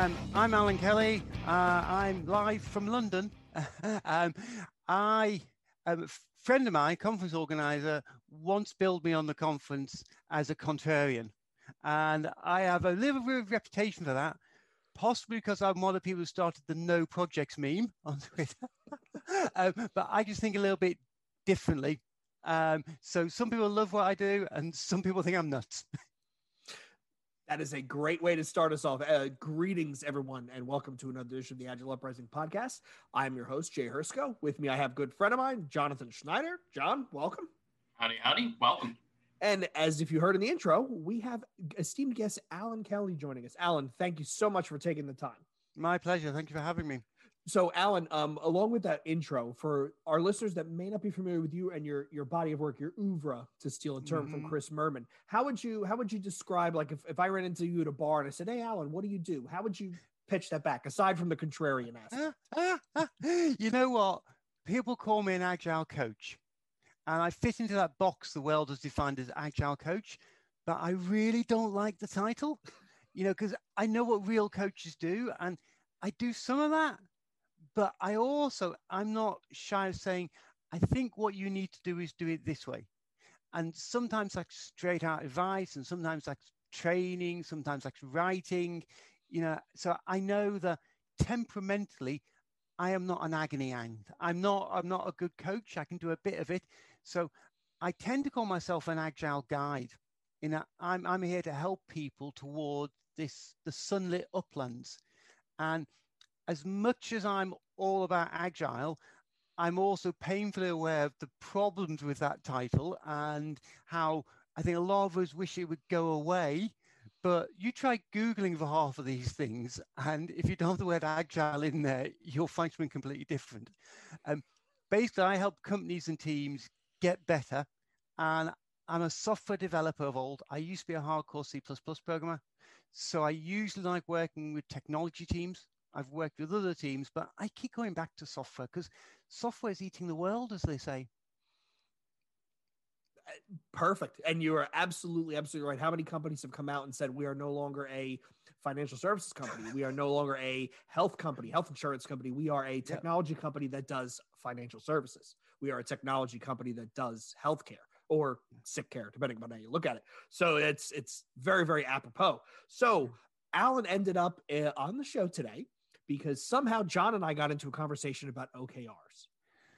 Um, I'm Alan Kelly. Uh, I'm live from London. um, I, a friend of mine, conference organizer, once billed me on the conference as a contrarian. And I have a little bit of reputation for that, possibly because I'm one of the people who started the no projects meme on Twitter. um, but I just think a little bit differently. Um, so some people love what I do, and some people think I'm nuts. That is a great way to start us off. Uh, greetings, everyone, and welcome to another edition of the Agile Uprising podcast. I'm your host, Jay Hersko. With me, I have good friend of mine, Jonathan Schneider. John, welcome. Howdy, howdy. Welcome. And as if you heard in the intro, we have esteemed guest Alan Kelly joining us. Alan, thank you so much for taking the time. My pleasure. Thank you for having me. So, Alan, um, along with that intro, for our listeners that may not be familiar with you and your your body of work, your oeuvre, to steal a term Mhm. from Chris Murman, how would you how would you describe like if, if I ran into you at a bar and I said, "Hey, Alan, what do you do?" How would you pitch that back aside from the contrarian aspect? Ah, ah, ah. you know what? People call me an agile coach, and I fit into that box the world has defined as agile coach. But I really don't like the title, you know, because I know what real coaches do, and I do some of that. But I also, I'm not shy of saying, I think what you need to do is do it this way. And sometimes that's straight out advice, and sometimes that's training, sometimes that's writing, you know. So I know that temperamentally, I am not an agony aunt. I'm not. I'm not a good coach. I can do a bit of it. So I tend to call myself an agile guide. You know, I'm I'm here to help people toward this the sunlit uplands, and as much as I'm all about agile, I'm also painfully aware of the problems with that title and how I think a lot of us wish it would go away. But you try Googling for half of these things, and if you don't have the word agile in there, you'll find something completely different. Um, basically, I help companies and teams get better. And I'm a software developer of old. I used to be a hardcore C programmer. So I usually like working with technology teams. I've worked with other teams, but I keep going back to software because software is eating the world, as they say. Perfect. And you are absolutely, absolutely right. How many companies have come out and said we are no longer a financial services company? We are no longer a health company, health insurance company. We are a technology company that does financial services. We are a technology company that does healthcare or sick care, depending on how you look at it. So it's it's very, very apropos. So Alan ended up uh, on the show today because somehow John and I got into a conversation about OKRs.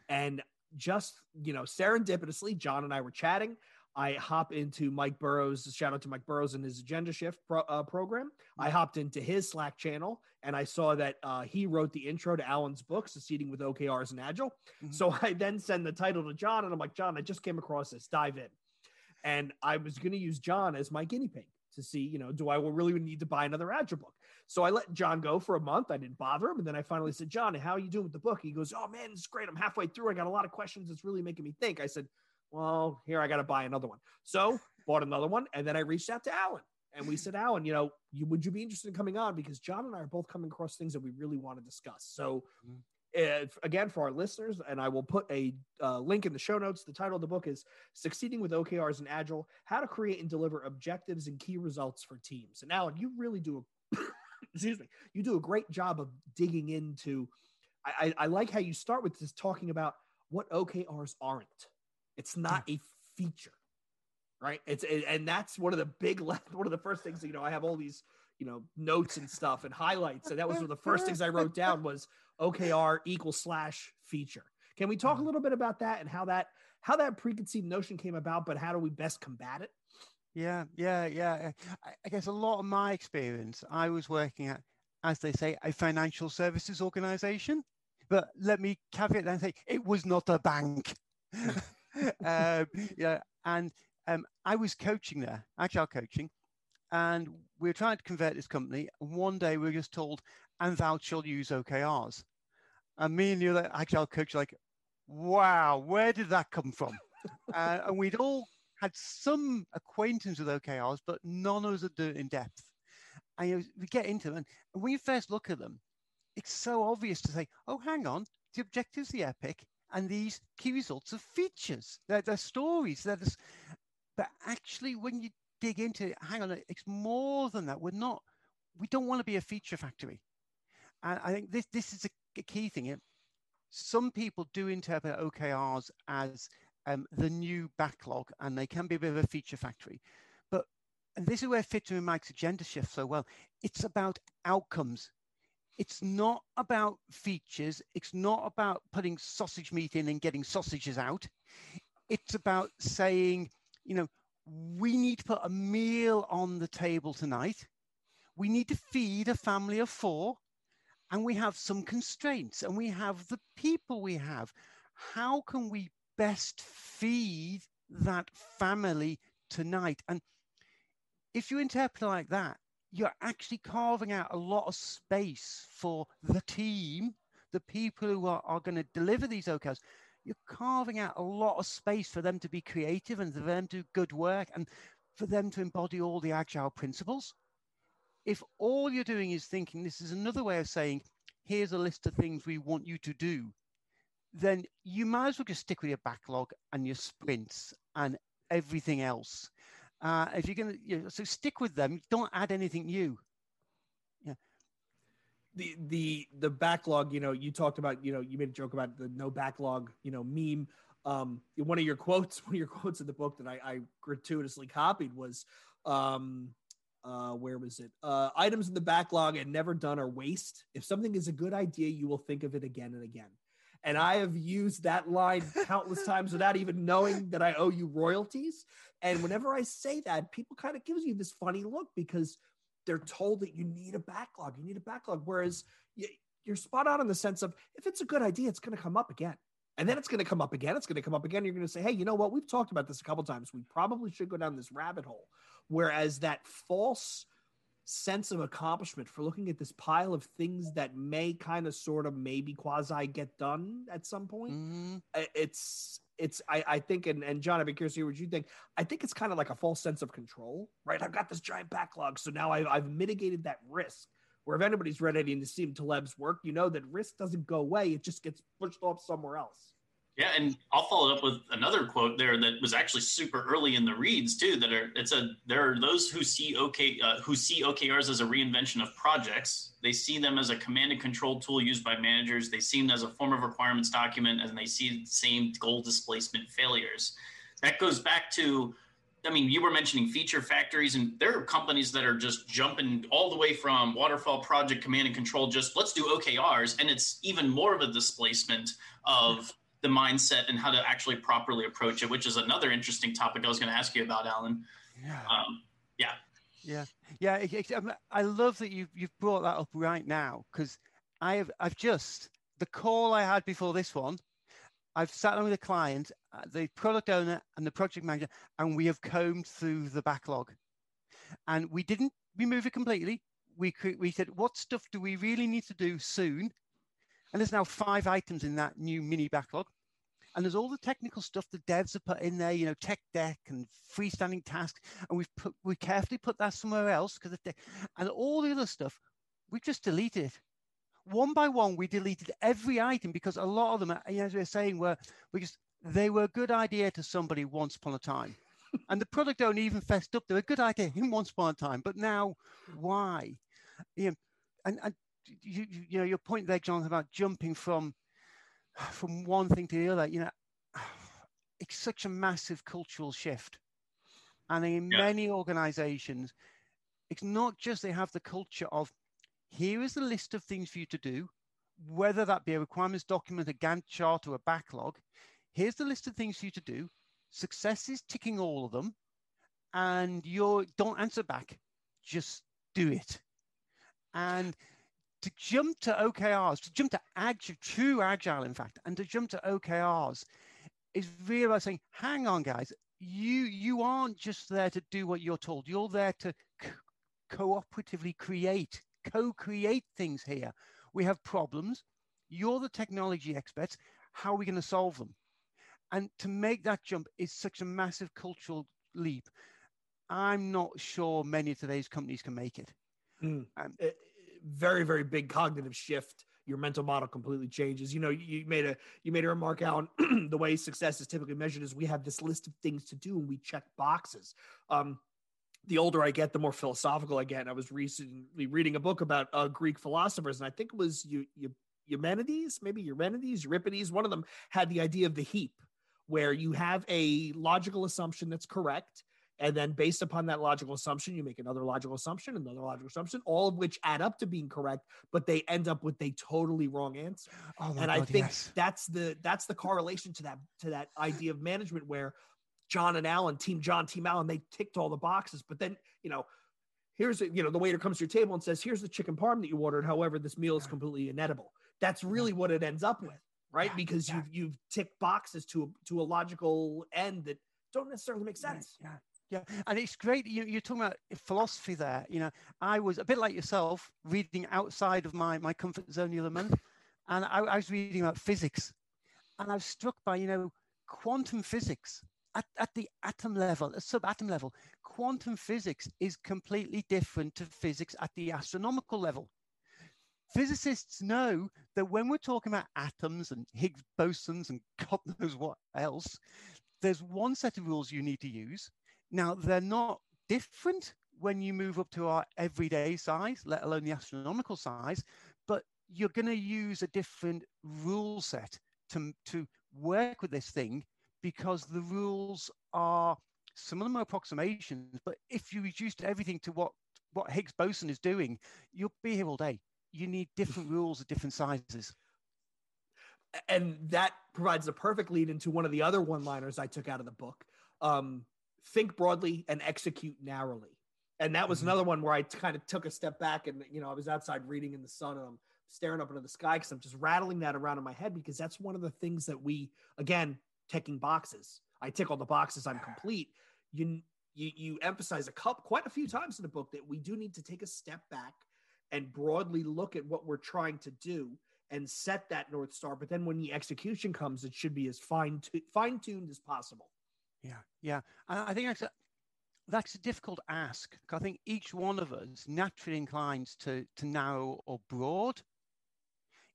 And just, you know, serendipitously, John and I were chatting. I hop into Mike Burrows, shout out to Mike Burrows and his Agendashift pro, uh, program. I hopped into his Slack channel and I saw that uh, he wrote the intro to Alan's book, Succeeding with OKRs and Agile. Mhm. So I then send the title to John and I'm like, John, I just came across this, dive in. And I was going to use John as my guinea pig to see, you know, do I really need to buy another Agile book? So I let John go for a month. I didn't bother him. And then I finally said, John, how are you doing with the book? He goes, Oh man, it's great. I'm halfway through. I got a lot of questions. It's really making me think. I said, Well, here I got to buy another one. So bought another one. And then I reached out to Alan and we said, Alan, you know, you, would you be interested in coming on? Because John and I are both coming across things that we really want to discuss. So uh, again, for our listeners, and I will put a uh, link in the show notes. The title of the book is Succeeding with OKRs and Agile How to Create and Deliver Objectives and Key Results for Teams. And Alan, you really do a excuse me, you do a great job of digging into. I, I, I like how you start with this talking about what OKRs aren't. It's not hmm. a feature, right? It's and that's one of the big. One of the first things you know. I have all these you know notes and stuff and highlights, and that was one of the first things I wrote down was OKR equals slash feature. Can we talk a hmm. little bit about that and how that how that preconceived notion came about, but how do we best combat it? Yeah, yeah, yeah. I, I guess a lot of my experience, I was working at, as they say, a financial services organization. But let me caveat that and say it was not a bank. um, yeah, and um, I was coaching there, agile coaching, and we were trying to convert this company. And one day we were just told, and thou shalt use OKRs. And me and the other agile coach, like, wow, where did that come from? uh, and we'd all had some acquaintance with OKRs, but none of us had done it in depth. And you know, we get into them, and when you first look at them, it's so obvious to say, oh, hang on, the objectives, the epic, and these key results are features. They're, they're stories. They're but actually, when you dig into it, hang on, it's more than that. We're not, we don't want to be a feature factory. And I think this, this is a, a key thing. Some people do interpret OKRs as um, the new backlog, and they can be a bit of a feature factory. But and this is where Fitter and Mike's agenda shifts so well. It's about outcomes. It's not about features. It's not about putting sausage meat in and getting sausages out. It's about saying, you know, we need to put a meal on the table tonight. We need to feed a family of four, and we have some constraints, and we have the people we have. How can we best feed that family tonight? And if you interpret like that, you're actually carving out a lot of space for the team, the people who are, are going to deliver these OKRs. You're carving out a lot of space for them to be creative and for them to do good work and for them to embody all the agile principles. If all you're doing is thinking this is another way of saying, here's a list of things we want you to do, then you might as well just stick with your backlog and your sprints and everything else. Uh, if you're going to, you know, so stick with them. Don't add anything new. Yeah. The the the backlog. You know, you talked about. You know, you made a joke about the no backlog. You know, meme. Um, one of your quotes, one of your quotes in the book that I, I gratuitously copied was, um, uh, where was it? Uh, items in the backlog and never done are waste. If something is a good idea, you will think of it again and again. And I have used that line countless times without even knowing that I owe you royalties. And whenever I say that, people kind of gives you this funny look because they're told that you need a backlog. You need a backlog. Whereas you're spot on in the sense of if it's a good idea, it's going to come up again. And then it's going to come up again. It's going to come up again. You're going to say, hey, you know what? We've talked about this a couple times. We probably should go down this rabbit hole. Whereas that false sense of accomplishment for looking at this pile of things that may kind of sort of maybe quasi get done at some point. Mm-hmm. it's it's I, I think and, and john i'd be curious to hear what you think. I think it's kind of like a false sense of control right? I've got this giant backlog so now I've, I've mitigated that risk. Where if anybody's read any Nassim Taleb's work you know that risk doesn't go away it just gets pushed off somewhere else yeah, and I'll follow up with another quote there that was actually super early in the reads too. That are it's a there are those who see OK uh, who see OKRs as a reinvention of projects. They see them as a command and control tool used by managers. They see them as a form of requirements document, and they see the same goal displacement failures. That goes back to I mean, you were mentioning feature factories, and there are companies that are just jumping all the way from waterfall project command and control, just let's do OKRs. And it's even more of a displacement of the mindset and how to actually properly approach it, which is another interesting topic I was going to ask you about, Alan. Yeah. Um, yeah. Yeah. Yeah. It, it, um, I love that you've, you've brought that up right now because I have, I've just, the call I had before this one, I've sat down with a client, uh, the product owner and the project manager, and we have combed through the backlog. And we didn't remove it completely. We, we said, what stuff do we really need to do soon? And there's now five items in that new mini backlog. And there's all the technical stuff the devs have put in there, you know, tech debt and freestanding tasks. And we've put, we carefully put that somewhere else because and all the other stuff we've just deleted. One by one, we deleted every item because a lot of them, as we were saying, were we just they were a good idea to somebody once upon a time. and the product owner even fessed up they were a good idea him once upon a time. But now, why? You know, and, and you, you know your point there, John, about jumping from from one thing to the other. You know, it's such a massive cultural shift, and in yeah. many organisations, it's not just they have the culture of here is the list of things for you to do, whether that be a requirements document, a Gantt chart, or a backlog. here's the list of things for you to do. Success is ticking all of them, and you're don't answer back, just do it. And to jump to OKRs, to jump to agile, true agile, in fact, and to jump to OKRs is really about saying, hang on, guys, you you aren't just there to do what you're told. You're there to co- cooperatively create, co-create things here. We have problems. You're the technology experts. How are we going to solve them? And to make that jump is such a massive cultural leap. I'm not sure many of today's companies can make it. Mm. Um, very, very big cognitive shift. Your mental model completely changes. You know, you made a you made a remark on the way success is typically measured is we have this list of things to do and we check boxes. Um, the older I get, the more philosophical I get. I was recently reading a book about uh, Greek philosophers, and I think it was you, you, Eumenides, maybe Eumenides, Euripides. One of them had the idea of the heap, where you have a logical assumption that's correct, and then based upon that logical assumption, you make another logical assumption, another logical assumption, all of which add up to being correct, but they end up with a totally wrong answer. Oh and God, I think yes. that's the that's the correlation to that to that idea of management where John and Alan, Team John, Team Alan, they ticked all the boxes. But then, you know, here's a, you know the waiter comes to your table and says, "Here's the chicken parm that you ordered. However, this meal is completely inedible." That's really what it ends up with, right? Because you've you've ticked boxes to a, to a logical end that don't necessarily make sense. Yeah. Yeah, and it's great. You, you're talking about philosophy there. You know, I was a bit like yourself, reading outside of my my comfort zone the other month, and I, I was reading about physics, and I was struck by you know quantum physics at, at the atom level, a subatom level, quantum physics is completely different to physics at the astronomical level. Physicists know that when we're talking about atoms and Higgs bosons and God knows what else, there's one set of rules you need to use. Now, they're not different when you move up to our everyday size, let alone the astronomical size, but you're going to use a different rule set to, to work with this thing because the rules are some of them are approximations, but if you reduced everything to what what Higgs boson is doing, you'll be here all day. You need different rules at different sizes. And that provides a perfect lead into one of the other one-liners I took out of the book. Um, think broadly and execute narrowly. And that was mm-hmm. another one where I kind of took a step back and you know I was outside reading in the sun and I'm staring up into the sky because I'm just rattling that around in my head because that's one of the things that we again ticking boxes. I tick all the boxes. I'm complete. You you you emphasize a cup quite a few times in the book that we do need to take a step back and broadly look at what we're trying to do and set that north star. But then when the execution comes, it should be as fine fine tuned as possible. Yeah, yeah. I think that's a, that's a difficult ask. I think each one of us naturally inclines to to narrow or broad.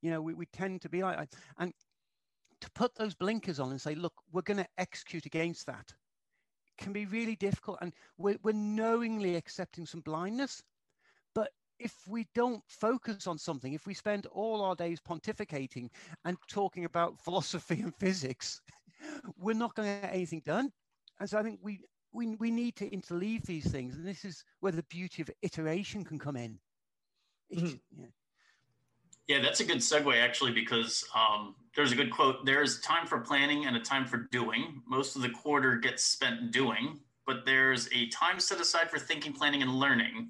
You know, we, we tend to be like, and to put those blinkers on and say, look, we're going to execute against that can be really difficult. And we're, we're knowingly accepting some blindness. But if we don't focus on something, if we spend all our days pontificating and talking about philosophy and physics, we're not going to get anything done. And so I think we, we, we need to interleave these things. And this is where the beauty of iteration can come in. Mm-hmm. Yeah. Yeah, that's a good segue actually, because um, there's a good quote. There's time for planning and a time for doing. Most of the quarter gets spent doing, but there's a time set aside for thinking, planning, and learning.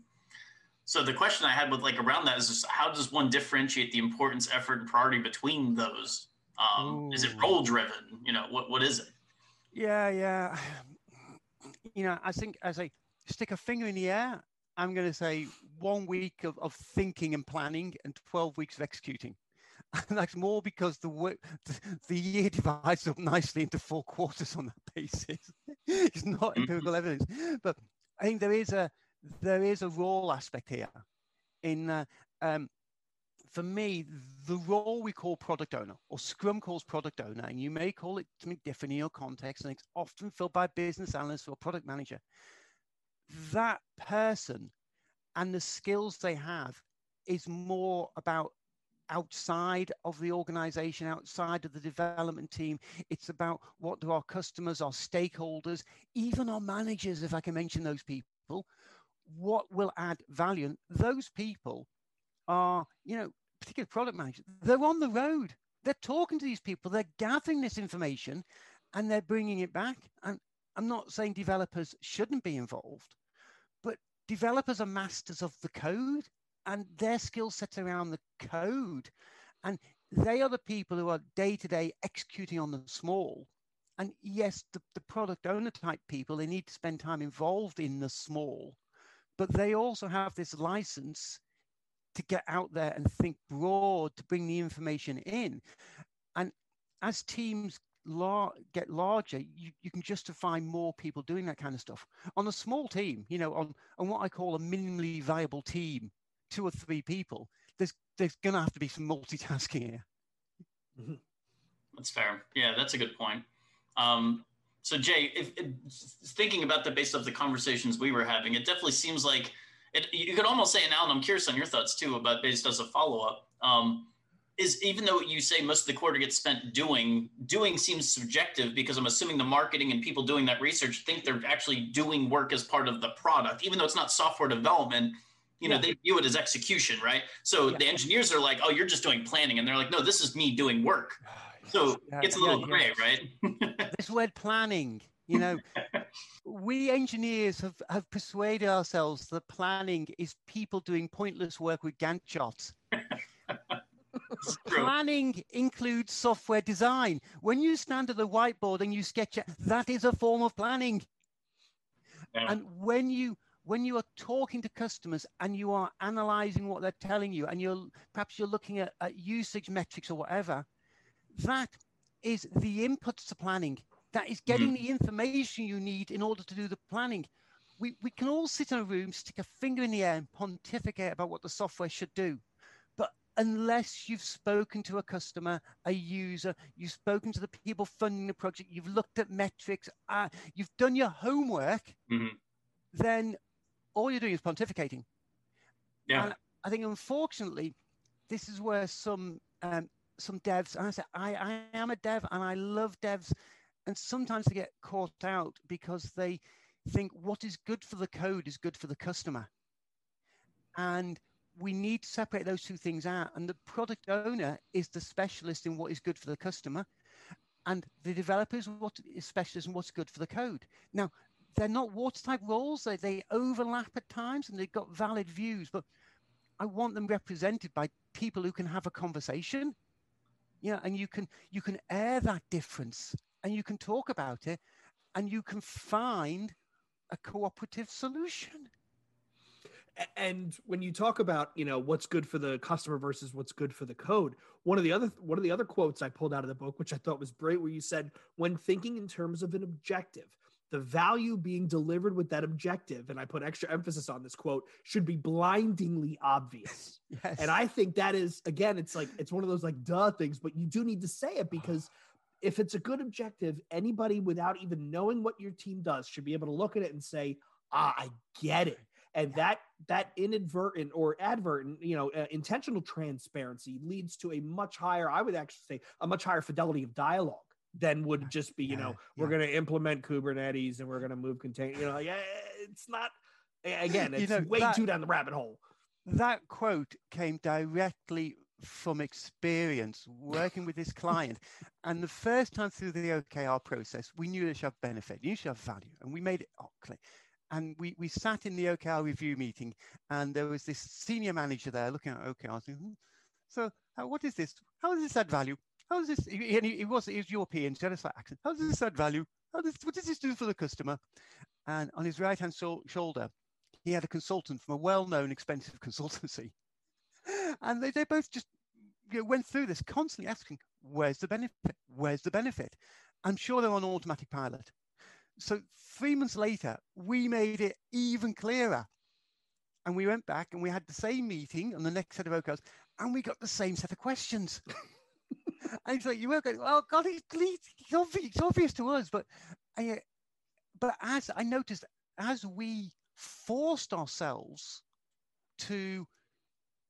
So the question I had with like around that is just how does one differentiate the importance, effort, and priority between those? Um, is it role driven? You know, what what is it? Yeah, yeah. You know, I think as I stick a finger in the air, I'm going to say one week of, of thinking and planning and 12 weeks of executing. And that's more because the, the, the year divides up nicely into four quarters on that basis. it's not mm-hmm. empirical evidence, but I think there is a there is a role aspect here. In uh, um, for me, the role we call product owner, or Scrum calls product owner, and you may call it something different in your context, and it's often filled by business analysts or product manager that person and the skills they have is more about outside of the organization, outside of the development team. It's about what do our customers, our stakeholders, even our managers, if I can mention those people, what will add value. And those people are, you know, particular product managers, they're on the road. they're talking to these people, they're gathering this information and they're bringing it back. And I'm not saying developers shouldn't be involved, but developers are masters of the code and their skill set around the code. And they are the people who are day to day executing on the small. And yes, the, the product owner type people, they need to spend time involved in the small, but they also have this license to get out there and think broad to bring the information in. And as teams lar- get larger, you, you can justify more people doing that kind of stuff. On a small team, you know, on, on what I call a minimally viable team, two or three people, there's there's going to have to be some multitasking here. Mm-hmm. That's fair. Yeah, that's a good point. Um, so Jay, if, if, thinking about the base of the conversations we were having, it definitely seems like it, you could almost say, and Alan, I'm curious on your thoughts too about based as a follow up. Um, is even though you say most of the quarter gets spent doing, doing seems subjective because I'm assuming the marketing and people doing that research think they're actually doing work as part of the product, even though it's not software development. You know, yeah. they view it as execution, right? So yeah. the engineers are like, "Oh, you're just doing planning," and they're like, "No, this is me doing work." So yeah, it's a little gray, right? this word planning you know, we engineers have, have persuaded ourselves that planning is people doing pointless work with Gantt charts. planning includes software design. When you stand at the whiteboard and you sketch, it, that is a form of planning. Yeah. And when you when you are talking to customers and you are analyzing what they're telling you, and you're perhaps you're looking at, at usage metrics or whatever, that is the inputs to planning. That is getting mm. the information you need in order to do the planning. We, we can all sit in a room, stick a finger in the air, and pontificate about what the software should do. But unless you've spoken to a customer, a user, you've spoken to the people funding the project, you've looked at metrics, uh, you've done your homework, mm-hmm. then all you're doing is pontificating. Yeah. And I think, unfortunately, this is where some um, some devs, and I say I, I am a dev and I love devs and sometimes they get caught out because they think what is good for the code is good for the customer. And we need to separate those two things out. And the product owner is the specialist in what is good for the customer. And the developer is what is specialist in what's good for the code. Now, they're not watertight roles. They, they overlap at times and they've got valid views, but I want them represented by people who can have a conversation. Yeah, and you can you can air that difference and you can talk about it and you can find a cooperative solution and when you talk about you know what's good for the customer versus what's good for the code one of the other one of the other quotes i pulled out of the book which i thought was great where you said when thinking in terms of an objective the value being delivered with that objective and i put extra emphasis on this quote should be blindingly obvious yes. and i think that is again it's like it's one of those like duh things but you do need to say it because if it's a good objective, anybody without even knowing what your team does should be able to look at it and say, "Ah, I get it." And that that inadvertent or advertent, you know, uh, intentional transparency leads to a much higher, I would actually say, a much higher fidelity of dialogue than would just be, you know, yeah. we're going to implement Kubernetes and we're going to move contain. You know, yeah, it's not. Again, it's you know, way that, too down the rabbit hole. That quote came directly from experience working with this client. and the first time through the OKR process, we knew it should have benefit, you should have value, and we made it clear. And we, we sat in the OKR review meeting, and there was this senior manager there looking at OKRs. Hmm, so, what is this? How does this add value? How does this? And he, he was he was European, jealous accent. How does this add value? How does what does this do for the customer? And on his right hand so, shoulder, he had a consultant from a well known expensive consultancy and they, they both just you know, went through this constantly asking, where's the benefit? Where's the benefit? I'm sure they're on automatic pilot. So three months later, we made it even clearer. And we went back and we had the same meeting on the next set of OKRs, and we got the same set of questions. and it's like, you were going, oh, God, it's, it's, obvious, it's obvious to us. But, uh, but as I noticed, as we forced ourselves to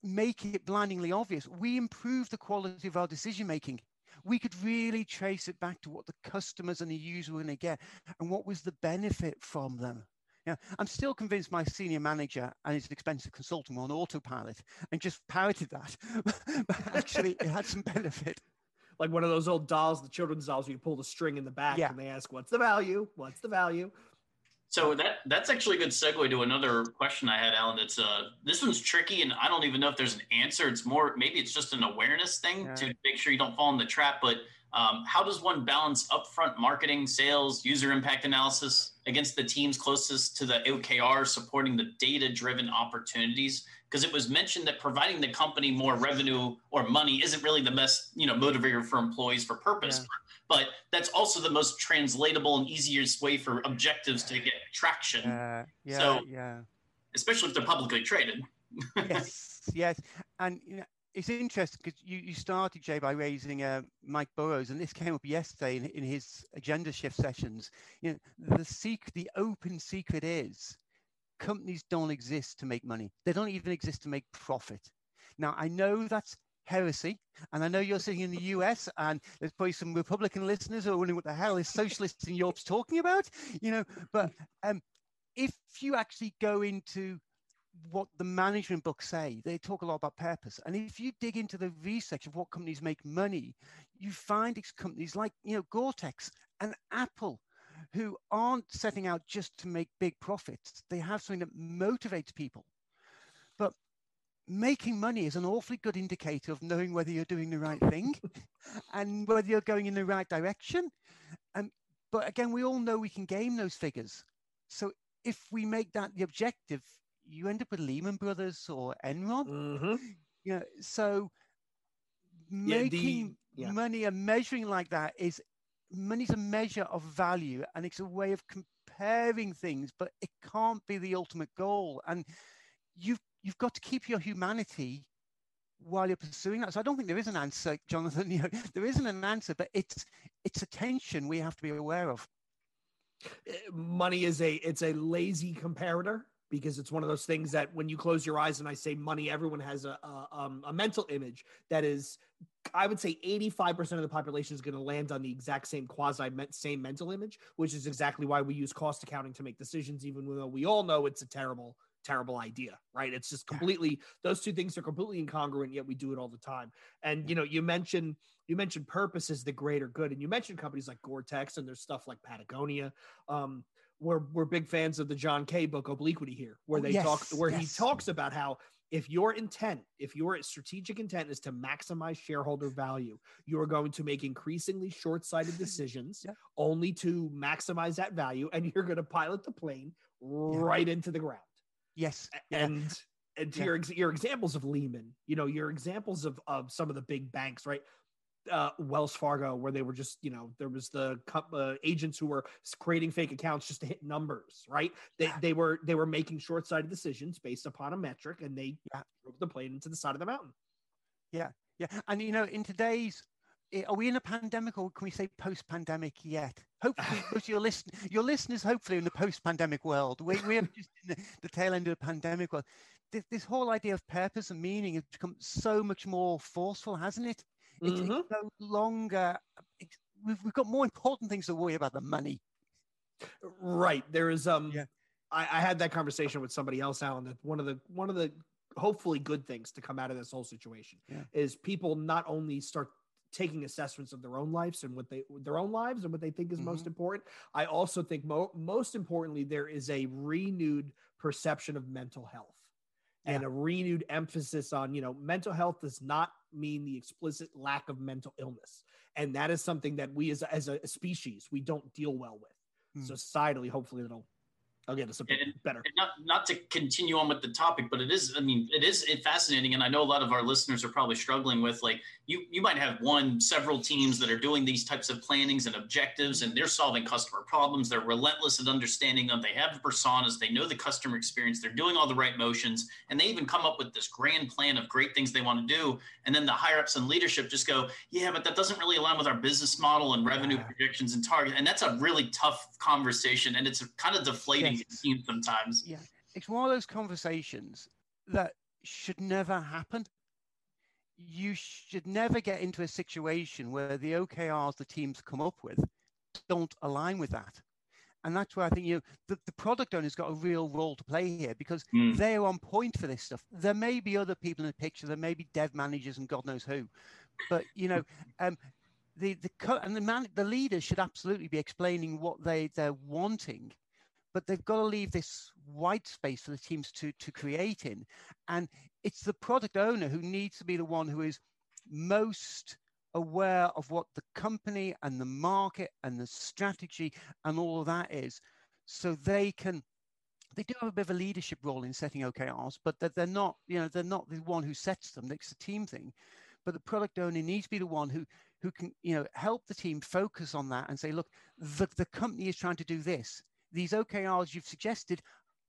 make it blindingly obvious, we improve the quality of our decision making. We could really trace it back to what the customers and the user were going to get and what was the benefit from them. Yeah, I'm still convinced my senior manager and his expensive consultant were on autopilot and just parroted that. but actually, it had some benefit. like one of those old dolls, the children's dolls, where you pull the string in the back Yeah. and they ask, "What's the value? What's the value?" So that that's actually a good segue to another question I had, Alan. It's uh this one's tricky, and I don't even know if there's an answer. It's more maybe it's just an awareness thing Yeah. to make sure you don't fall in the trap. But um, how does one balance upfront marketing, sales, user impact analysis against the teams closest to the OKR supporting the data-driven opportunities? Because it was mentioned that providing the company more revenue or money isn't really the best, you know, motivator for employees for purpose. Yeah. But that's also the most translatable and easiest way for objectives to get traction Uh, yeah, So- yeah. especially if they're publicly traded. yes, yes. And you know, it's interesting because you, you started, Jay, by raising uh, Mike Burrows, and this came up yesterday in, in his Agendashift sessions. You know, the secret, the open secret is companies don't exist to make money. They don't even exist to make profit. Now, I know that's heresy, and I know you're sitting in the US, and there's probably some Republican listeners who are wondering what the hell is socialists in Europe's talking about, you know. But um, if you actually go into what the management books say. They talk a lot about purpose. And if you dig into the research of what companies make money, you find it's companies like, you know, Gore-Tex and Apple who aren't setting out just to make big profits. They have something that motivates people. But making money is an awfully good indicator of knowing whether you're doing the right thing and whether you're going in the right direction. Um, but again, we all know we can game those figures. So if we make that the objective, you end up with Lehman Brothers or Enron. Mm-hmm. You know, so Yeah, the- making yeah. money and measuring like that is money's a measure of value and it's a way of comparing things, but it can't be the ultimate goal. And you've you've got to keep your humanity while you're pursuing that. So I don't think there is an answer, Jonathan. You know, there isn't an answer, but it's it's a tension we have to be aware of. Uh, money is a it's a lazy comparator because it's one of those things that when you close your eyes and I say money, everyone has a a, um, a mental image that is, I would say, eighty five percent of the population is going to land on the exact same quasi same mental image, which is exactly why we use cost accounting to make decisions, even though we all know it's a terrible terrible idea right? It's just completely those two things are completely incongruent yet we do it all the time. And you know you mentioned you mentioned purpose is the greater good and you mentioned companies like gore-tex and there's stuff like patagonia. Um we're we're big fans of the john kay book obliquity here where Oh, they talk yes, where he talks about how if your intent if your strategic intent is to maximize shareholder value you are going to make increasingly short-sighted decisions Yeah. only to maximize that value and you're going to pilot the plane right into the ground Yes. yeah. and and to Yeah. your your examples of Lehman, you know, your examples of of some of the big banks, right? Uh, Wells Fargo, where they were just, you know, there was the uh, agents who were creating fake accounts just to hit numbers, right? They Yeah. they were they were making short sighted decisions based upon a metric, and they Yeah. drove the plane into the side of the mountain. Yeah, yeah, and you know, in today's, are we in a pandemic or can we say post-pandemic yet? Hopefully, your listen, your listeners, hopefully, in the post-pandemic world. We we are just in the, the tail end of the pandemic world. This, this whole idea of purpose and meaning has become so much more forceful, hasn't it? It's, Mhm. it's no longer. It's, we've we've got more important things to worry about than money. Right. There is um Yeah. I, I had that conversation with somebody else, Alan, that one of the one of the hopefully good things to come out of this whole situation Yeah. is people not only start taking assessments of their own lives and what they their own lives and what they think is most Mhm. important. I also think mo- most importantly there is a renewed perception of mental health and a renewed emphasis on you know mental health does not mean the explicit lack of mental illness and that is something that we as a, as a species we don't deal well with Hmm. societally hopefully that'll i'll get us a bit And- better And not not to continue on with the topic, but it is. I mean, it is fascinating, and I know a lot of our listeners are probably struggling with like you. You might have one, several teams that are doing these types of plannings and objectives, and they're solving customer problems. They're relentless at understanding them. They have personas. They know the customer experience. They're doing all the right motions, and they even come up with this grand plan of great things they want to do. And then the higher ups and leadership just go, "Yeah, but that doesn't really align with our business model and revenue Yeah. projections and target." And that's a really tough conversation, and it's kind of deflating It seems sometimes. Yeah, it's one of those conversations that should never happen. You should never get into a situation where the OKRs the teams come up with don't align with that. And that's where I think you know, the, the product owner's got a real role to play here because Mm. they're on point for this stuff. There may be other people in the picture, there may be dev managers and God knows who. But you know, um, the the and the man the leaders should absolutely be explaining what they they're wanting but they've got to leave this white space for the teams to to create in and it's the product owner who needs to be the one who is most aware of what the company and the market and the strategy and all of that is so they can they do have a bit of a leadership role in setting OKRs, but that they're not, you know, they're not the one who sets them. It's a team thing. But the product owner needs to be the one who who can, you know, help the team focus on that and say, look, the, the company is trying to do this. These OKRs you've suggested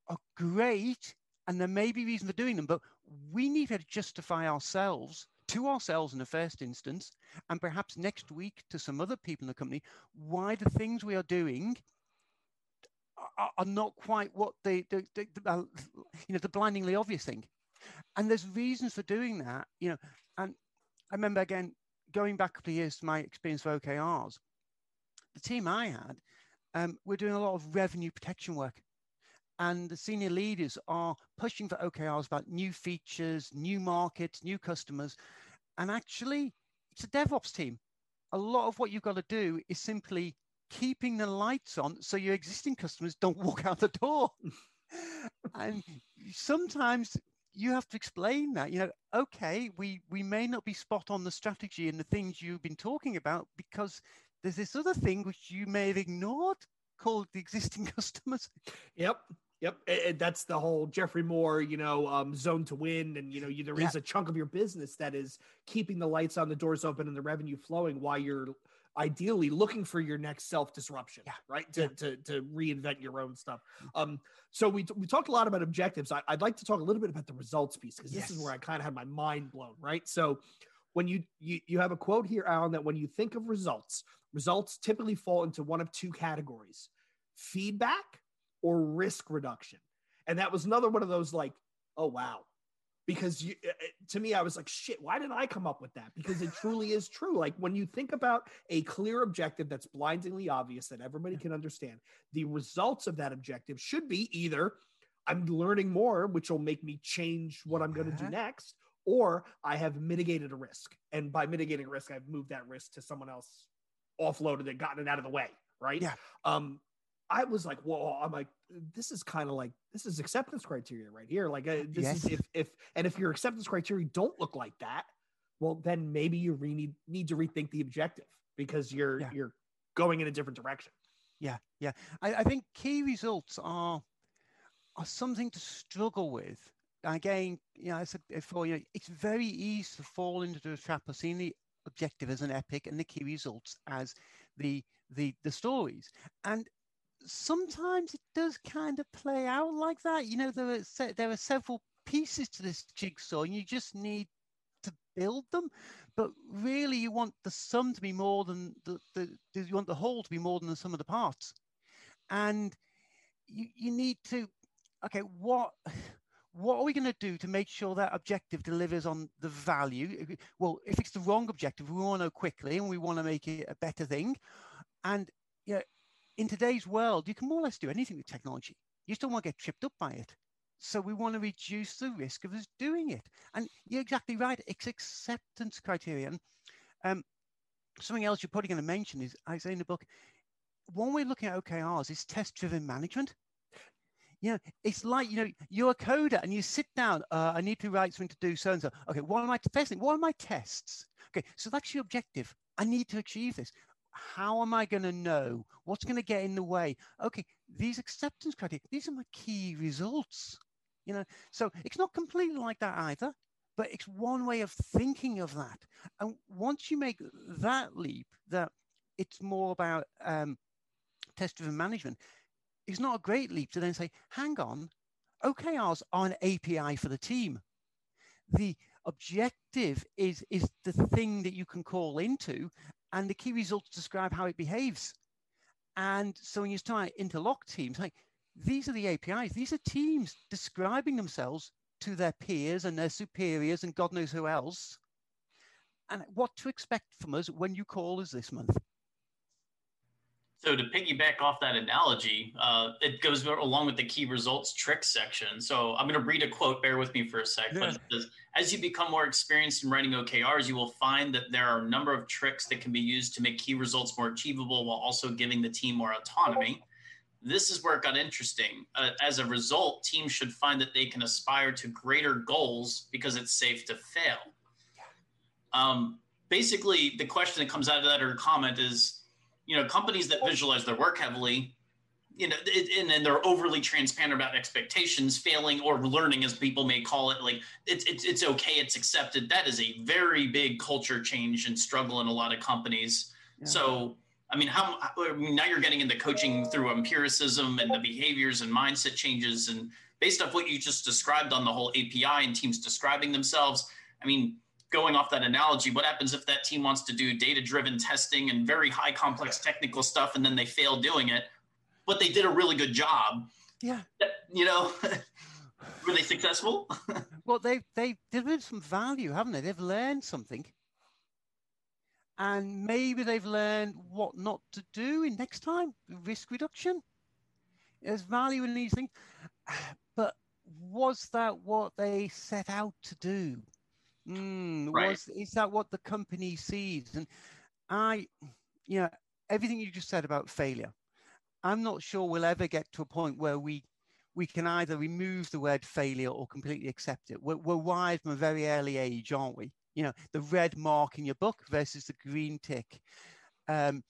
are great, and there may be reason for doing them, but we need to justify ourselves to ourselves in the first instance, and perhaps next week to some other people in the company, why the things we are doing are, not quite what they, they, they, uh, you know, the blindingly obvious thing. And there's reasons for doing that, you know. And I remember again going back a couple of years to my experience with OKRs. The team I had, um, we're doing a lot of revenue protection work and the senior leaders are pushing for OKRs about new features, new markets, new customers. And actually, it's a DevOps team. A lot of what you've got to do is simply keeping the lights on so your existing customers don't walk out the door. and sometimes you have to explain that you know okay we we may not be spot on the strategy and the things you've been talking about because there's this other thing which you may have ignored called the existing customers yep Yep, and that's the whole Geoffrey Moore, you know, um, zone to win, and you know, you, there yeah. is a chunk of your business that is keeping the lights on, the doors open, and the revenue flowing while you're ideally looking for your next self disruption, yeah. right? To, yeah. to to reinvent your own stuff. Um, so we we talked a lot about objectives. I, would like to talk a little bit about the results piece because this is where I kind of had my mind blown, right? So when you, you you have a quote here, Alan, that when you think of results, results typically fall into one of two categories: feedback or risk reduction. And that was another one of those like, oh wow. Because you, eh, eh, to me, I was like, shit, why did I come up with that? Because it truly is true. Like when you think about a clear objective that's blindingly obvious that everybody can understand, the results of that objective should be either I'm learning more, which will make me change what I'm going to do next, or I have mitigated a risk. And by mitigating a risk, I've moved that risk to someone else, offloaded it, gotten it out of the way. Right. Yeah. Um, I was like, whoa, I'm like, this is kind of like, this is acceptance criteria right here. Like, uh, this yes. is if, if, and if your acceptance criteria don't look like that, well, then maybe you re- need, need to rethink the objective because you're, yeah. you're going in a different direction. Yeah. Yeah. I, I think key results are, are something to struggle with. Again, you know, I said before, you know, it's very easy to fall into the trap of seeing the objective as an epic and the key results as the the the stories. And sometimes it does kind of play out like that. You know, there are there are several pieces to this jigsaw, and you just need to build them. But really, you want the sum to be more than the, the, you want the whole to be more than the sum of the parts, and you you need to okay what what are we going to do to make sure that objective delivers on the value well if it's the wrong objective we want to know quickly and we want to make it a better thing and you know, in today's world, you can more or less do anything with technology. You just don't want to get tripped up by it. So we want to reduce the risk of us doing it. And you're exactly right. It's acceptance criterion. Um, something else you're probably going to mention is, I say in the book, one way of looking at OKRs is test-driven management. You know, it's like, you know, you're a coder and you sit down, uh, I need to write something to do so-and-so. Okay, what am I testing? What are my tests? Okay, so that's your objective. I need to achieve this how am I going to know what's going to get in the way? Okay, these acceptance criteria, these are my key results. You know, so it's not completely like that either, but it's one way of thinking of that. And once you make that leap, that it's more about um, test-driven management, it's not a great leap to then say, hang on, OKRs are an API for the team. The objective is is the thing that you can call into and the key results describe how it behaves. And so when you start interlock teams, like these are the APIs, these are teams describing themselves to their peers and their superiors and God knows who else. And what to expect from us when you call us this month. So to piggyback off that analogy, uh, it goes along with the key results trick section. So I'm going to read a quote. Bear with me for a sec. Yeah. Says, as you become more experienced in writing OKRs, you will find that there are a number of tricks that can be used to make key results more achievable while also giving the team more autonomy. This is where it got interesting. Uh, as a result, teams should find that they can aspire to greater goals because it's safe to fail. Um, basically, the question that comes out of that or comment is you know, companies that visualize their work heavily, you know, it, and, and they're overly transparent about expectations, failing or learning, as people may call it. Like it's it's it's okay, it's accepted. That is a very big culture change and struggle in a lot of companies. Yeah. So. I mean, how I mean, now you're getting into coaching through empiricism and the behaviors and mindset changes, and based off what you just described on the whole API and teams describing themselves. I mean, going off that analogy, what happens if that team wants to do data driven testing and very high complex technical stuff and then they fail doing it, but they did a really good job? Yeah. You know, were they successful? well, they, they delivered some value, haven't they? They've learned something. And maybe they've learned what not to do in next time, risk reduction. There's value in these things. But was that what they set out to do? Mm, right. Was, is that what the company sees? And I, you know, everything you just said about failure, I'm not sure we'll ever get to a point where we we can either remove the word failure or completely accept it. We're, we're wired from a very early age, aren't we? You know, the red mark in your book versus the green tick. Um,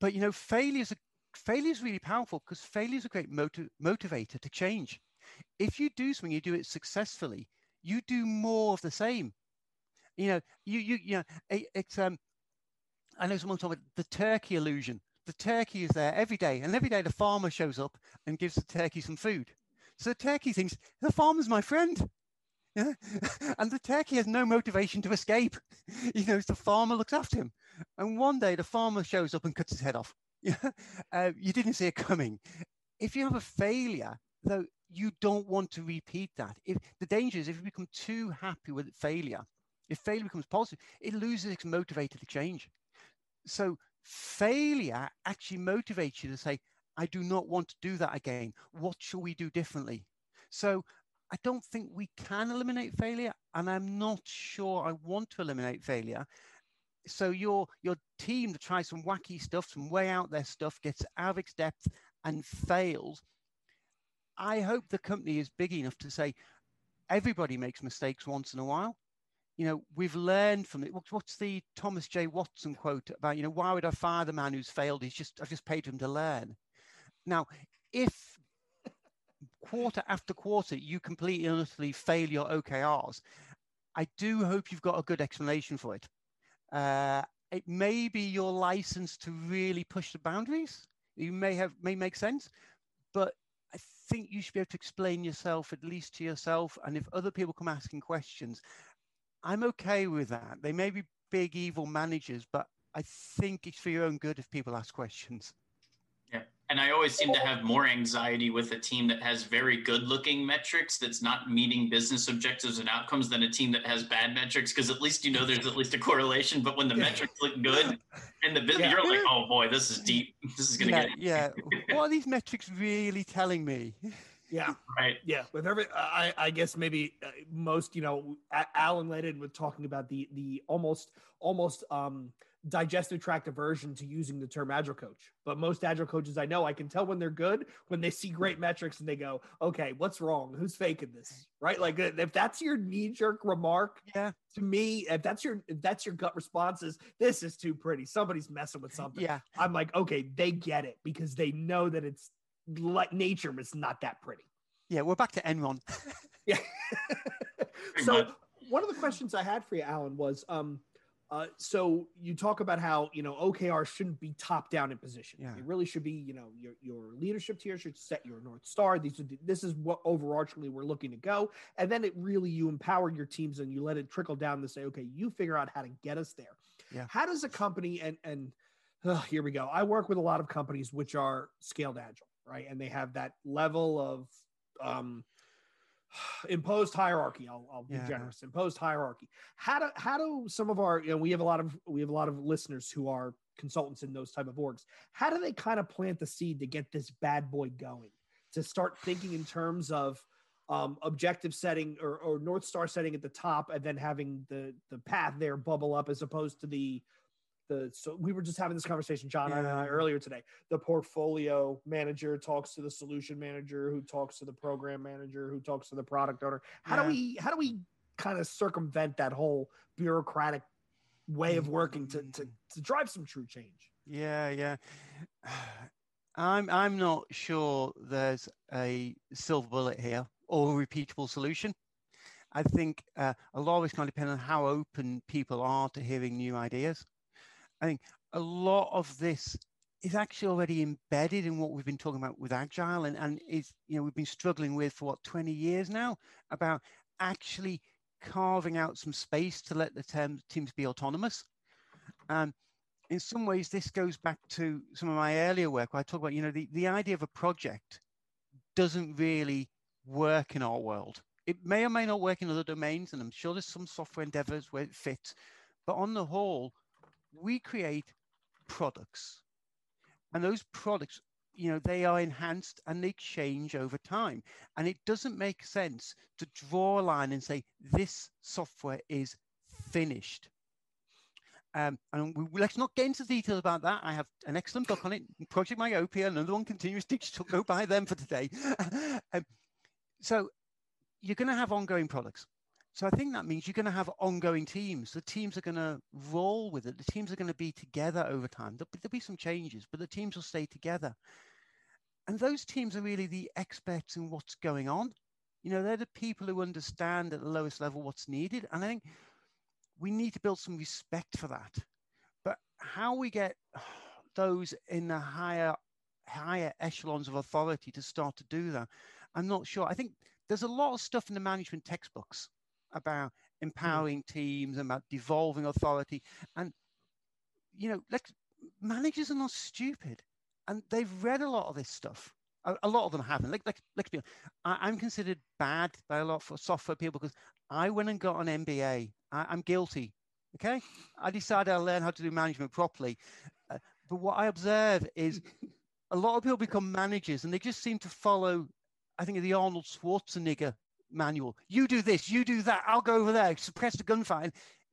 but you know, failure is a failure is really powerful because failure is a great motiv- motivator to change. If you do something, you do it successfully, you do more of the same. You know, you you you know, it, it's um. I know someone talking about the turkey illusion. The turkey is there every day, and every day the farmer shows up and gives the turkey some food. So the turkey thinks the farmer's my friend. Yeah? and the turkey has no motivation to escape. You know, the farmer looks after him. And one day the farmer shows up and cuts his head off. Uh, you didn't see it coming. If you have a failure, though, you don't want to repeat that. If the danger is if you become too happy with failure, if failure becomes positive, it loses its motivator to change. So failure actually motivates you to say, I do not want to do that again. What shall we do differently? So I don't think we can eliminate failure, and I'm not sure I want to eliminate failure. So your your team that tries some wacky stuff, some way out there stuff, gets out of its depth and fails I hope the company is big enough to say everybody makes mistakes once in a while. You know, we've learned from it. What's the Thomas J. Watson quote about, you know, why would I fire the man who's failed? He's just, I've just paid him to learn. Now, if quarter after quarter you completely and utterly fail your OKRs, I do hope you've got a good explanation for it. Uh, it may be your license to really push the boundaries. You may have may make sense, but I think you should be able to explain yourself at least to yourself. And if other people come asking questions, I'm okay with that. They may be big evil managers, but I think it's for your own good if people ask questions. Yeah. And I always seem to have more anxiety with a team that has very good looking metrics that's not meeting business objectives and outcomes than a team that has bad metrics because at least you know there's at least a correlation. But when the yeah. metrics look good and the business, yeah. you're like, oh boy, this is deep. This is going to yeah, get. yeah. What are these metrics really telling me? Yeah. Right. Yeah. With every, I, I guess maybe uh, most, you know, Alan led in with talking about the, the almost, almost, um, digestive tract aversion to using the term agile coach. But most agile coaches I know, I can tell when they're good when they see great metrics and they go, okay, what's wrong? Who's faking this? Right? Like if that's your knee jerk remark, yeah, to me, if that's your if that's your gut responses, this is too pretty. Somebody's messing with something. Yeah. I'm like, okay, they get it because they know that it's like nature is not that pretty. Yeah, we're back to Enron. yeah. so one of the questions I had for you, Allan, was um, uh, so you talk about how you know OKR shouldn't be top down in position. Yeah. It really should be you know your your leadership tier should set your north star. These are, this is what overarchingly we're looking to go, and then it really you empower your teams and you let it trickle down to say, okay, you figure out how to get us there. Yeah. How does a company and and here we go. I work with a lot of companies which are scaled agile, right, and they have that level of um, imposed hierarchy. I'll, I'll be yeah. generous. Imposed hierarchy. How do how do some of our you know we have a lot of we have a lot of listeners who are consultants in those type of orgs. How do they kind of plant the seed to get this bad boy going? To start thinking in terms of um, objective setting or, or north star setting at the top, and then having the the path there bubble up, as opposed to the the so we were just having this conversation, John and I earlier today. The portfolio manager talks to the solution manager, who talks to the program manager, who talks to the product owner. How Yeah. do we how do we kind of circumvent that whole bureaucratic way of working to to, to drive some true change? Yeah, yeah. I'm I'm not sure there's a silver bullet here or a repeatable solution. I think uh, a lot of it's going to depend on how open people are to hearing new ideas. I think a lot of this is actually already embedded in what we've been talking about with agile and, and is you know we've been struggling with for what 20 years now about actually carving out some space to let the term, teams be autonomous. Um, in some ways, this goes back to some of my earlier work where I talk about, you know, the, the idea of a project doesn't really work in our world. It may or may not work in other domains, and I'm sure there's some software endeavors where it fits. But on the whole, we create products. And those products, you know, they are enhanced and they change over time. And it doesn't make sense to draw a line and say, this software is finished. Um, and we, let's not get into the details about that. I have an excellent book on it, Project Myopia, another one, Continuous Digital. Go buy them for today. um, so you're going to have ongoing products. So I think that means you're going to have ongoing teams. The teams are going to roll with it. The teams are going to be together over time. There'll be, there'll be some changes, but the teams will stay together. And those teams are really the experts in what's going on. You know, they're the people who understand at the lowest level what's needed. And I think we need to build some respect for that. But how we get those in the higher higher echelons of authority to start to do that, I'm not sure. I think there's a lot of stuff in the management textbooks about empowering teams and about devolving authority. And you know, like managers are not stupid, and they've read a lot of this stuff. A, a lot of them haven't. Like, like let's be honest, I, I'm considered bad by a lot of software people because I went and got an MBA. I, I'm guilty. Okay, I decided I'll learn how to do management properly. Uh, but what I observe is a lot of people become managers and they just seem to follow, I think, the Arnold Schwarzenegger manual. You do this, you do that, I'll go over there, suppress the gunfire,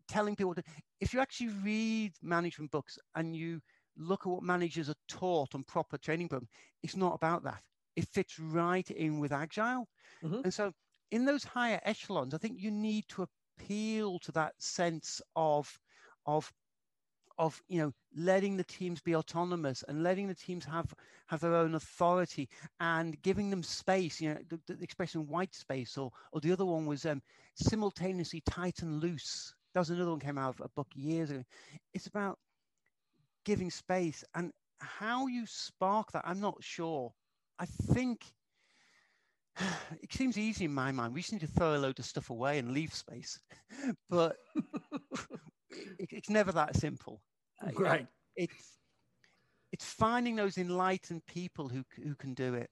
telling people to. If you actually read management books and you look at what managers are taught on proper training programs, it's not about that. It fits right in with Agile. Mhm. And so in those higher echelons, I think you need to appeal to that sense of, of of you know letting the teams be autonomous and letting the teams have have their own authority and giving them space you know the, the expression white space or or the other one was um simultaneously tight and loose. That was another one came out of a book years ago. It's about giving space and how you spark that i'm not sure. I think it seems easy in my mind. We just need to throw a load of stuff away and leave space. But it's never that simple. Uh, Right. it's it's finding those enlightened people who who can do it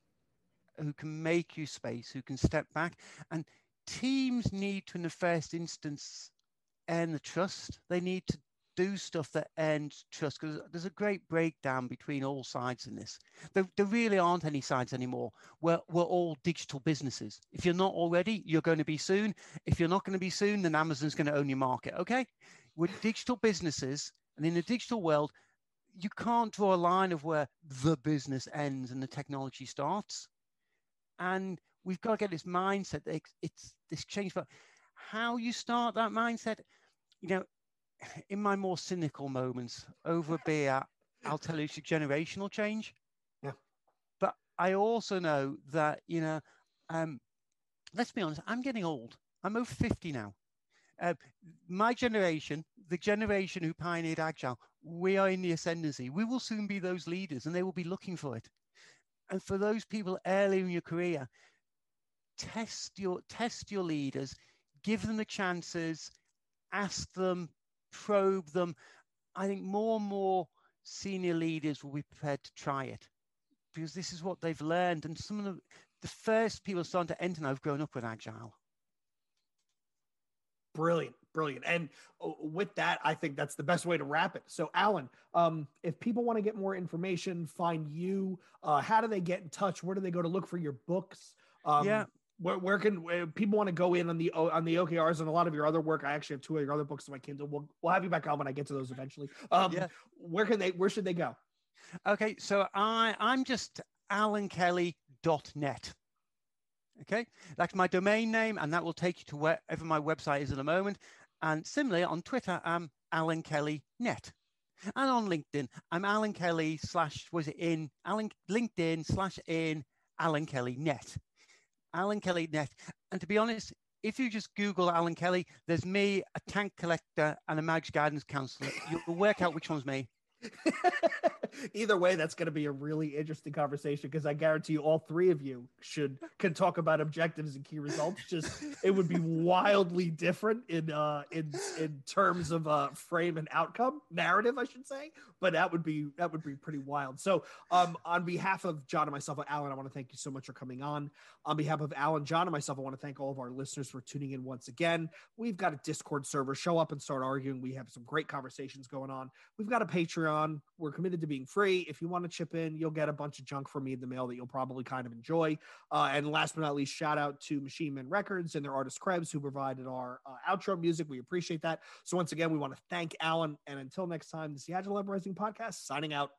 who can make you space who can step back. And teams need to in the first instance earn the trust. They need to do stuff that earns trust because there's a great breakdown between all sides in this. There, there really aren't any sides anymore. We're, we're all digital businesses. If you're not already you're going to be soon. If you're not going to be soon then amazon's going to own your market okay we're digital businesses and in the digital world, you can't draw a line of where the business ends and the technology starts. And we've got to get this mindset that it's, it's this change. But how you start that mindset, you know, in my more cynical moments over a beer, I'll tell you it's a generational change. Yeah. But I also know that, you know, um, let's be honest, I'm getting old. I'm over 50 now. Uh, my generation, the generation who pioneered Agile, we are in the ascendancy. We will soon be those leaders and they will be looking for it. And for those people early in your career, test your test your leaders, give them the chances, ask them, probe them. I think more and more senior leaders will be prepared to try it because this is what they've learned. And some of the, the first people starting to enter now have grown up with Agile. Brilliant. Brilliant. And uh, with that, I think that's the best way to wrap it. So, Allan, um, if people want to get more information, find you, uh, how do they get in touch? Where do they go to look for your books? Um, yeah. Where, where can where people want to go in on the on the OKRs and a lot of your other work? I actually have two of your other books in my Kindle. We'll, we'll have you back on when I get to those eventually. Um, Yeah. Where can they? Where should they go? Okay, so I I'm just allankelly.net. Okay, that's my domain name, and that will take you to wherever my website is in a moment. And similarly, on Twitter, I'm Allan Kelly Net. And on LinkedIn, I'm Allan Kelly slash was it in Allan LinkedIn slash in Allan Kelly Net. Allan Kelly Net. And to be honest, if you just Google Allan Kelly, there's me, a tank collector, and a Madge Gardens counselor. You'll work out which one's me. Either way, that's going to be a really interesting conversation because I guarantee you, all three of you should can talk about objectives and key results. Just it would be wildly different in uh in in terms of uh frame and outcome narrative, I should say. But that would be that would be pretty wild. So, um, on behalf of John and myself, Allan, I want to thank you so much for coming on. On behalf of Allan, John, and myself, I want to thank all of our listeners for tuning in once again. We've got a Discord server. Show up and start arguing. We have some great conversations going on. We've got a Patreon. We're committed to being free. If you want to chip in, you'll get a bunch of junk from me in the mail that you'll probably kind of enjoy. Uh, and last but not least, shout out to Machine Man Records and their artist Krebs who provided our uh, outro music. We appreciate that. So once again, we want to thank Allan. And until next time, the Agile Uprising podcast signing out.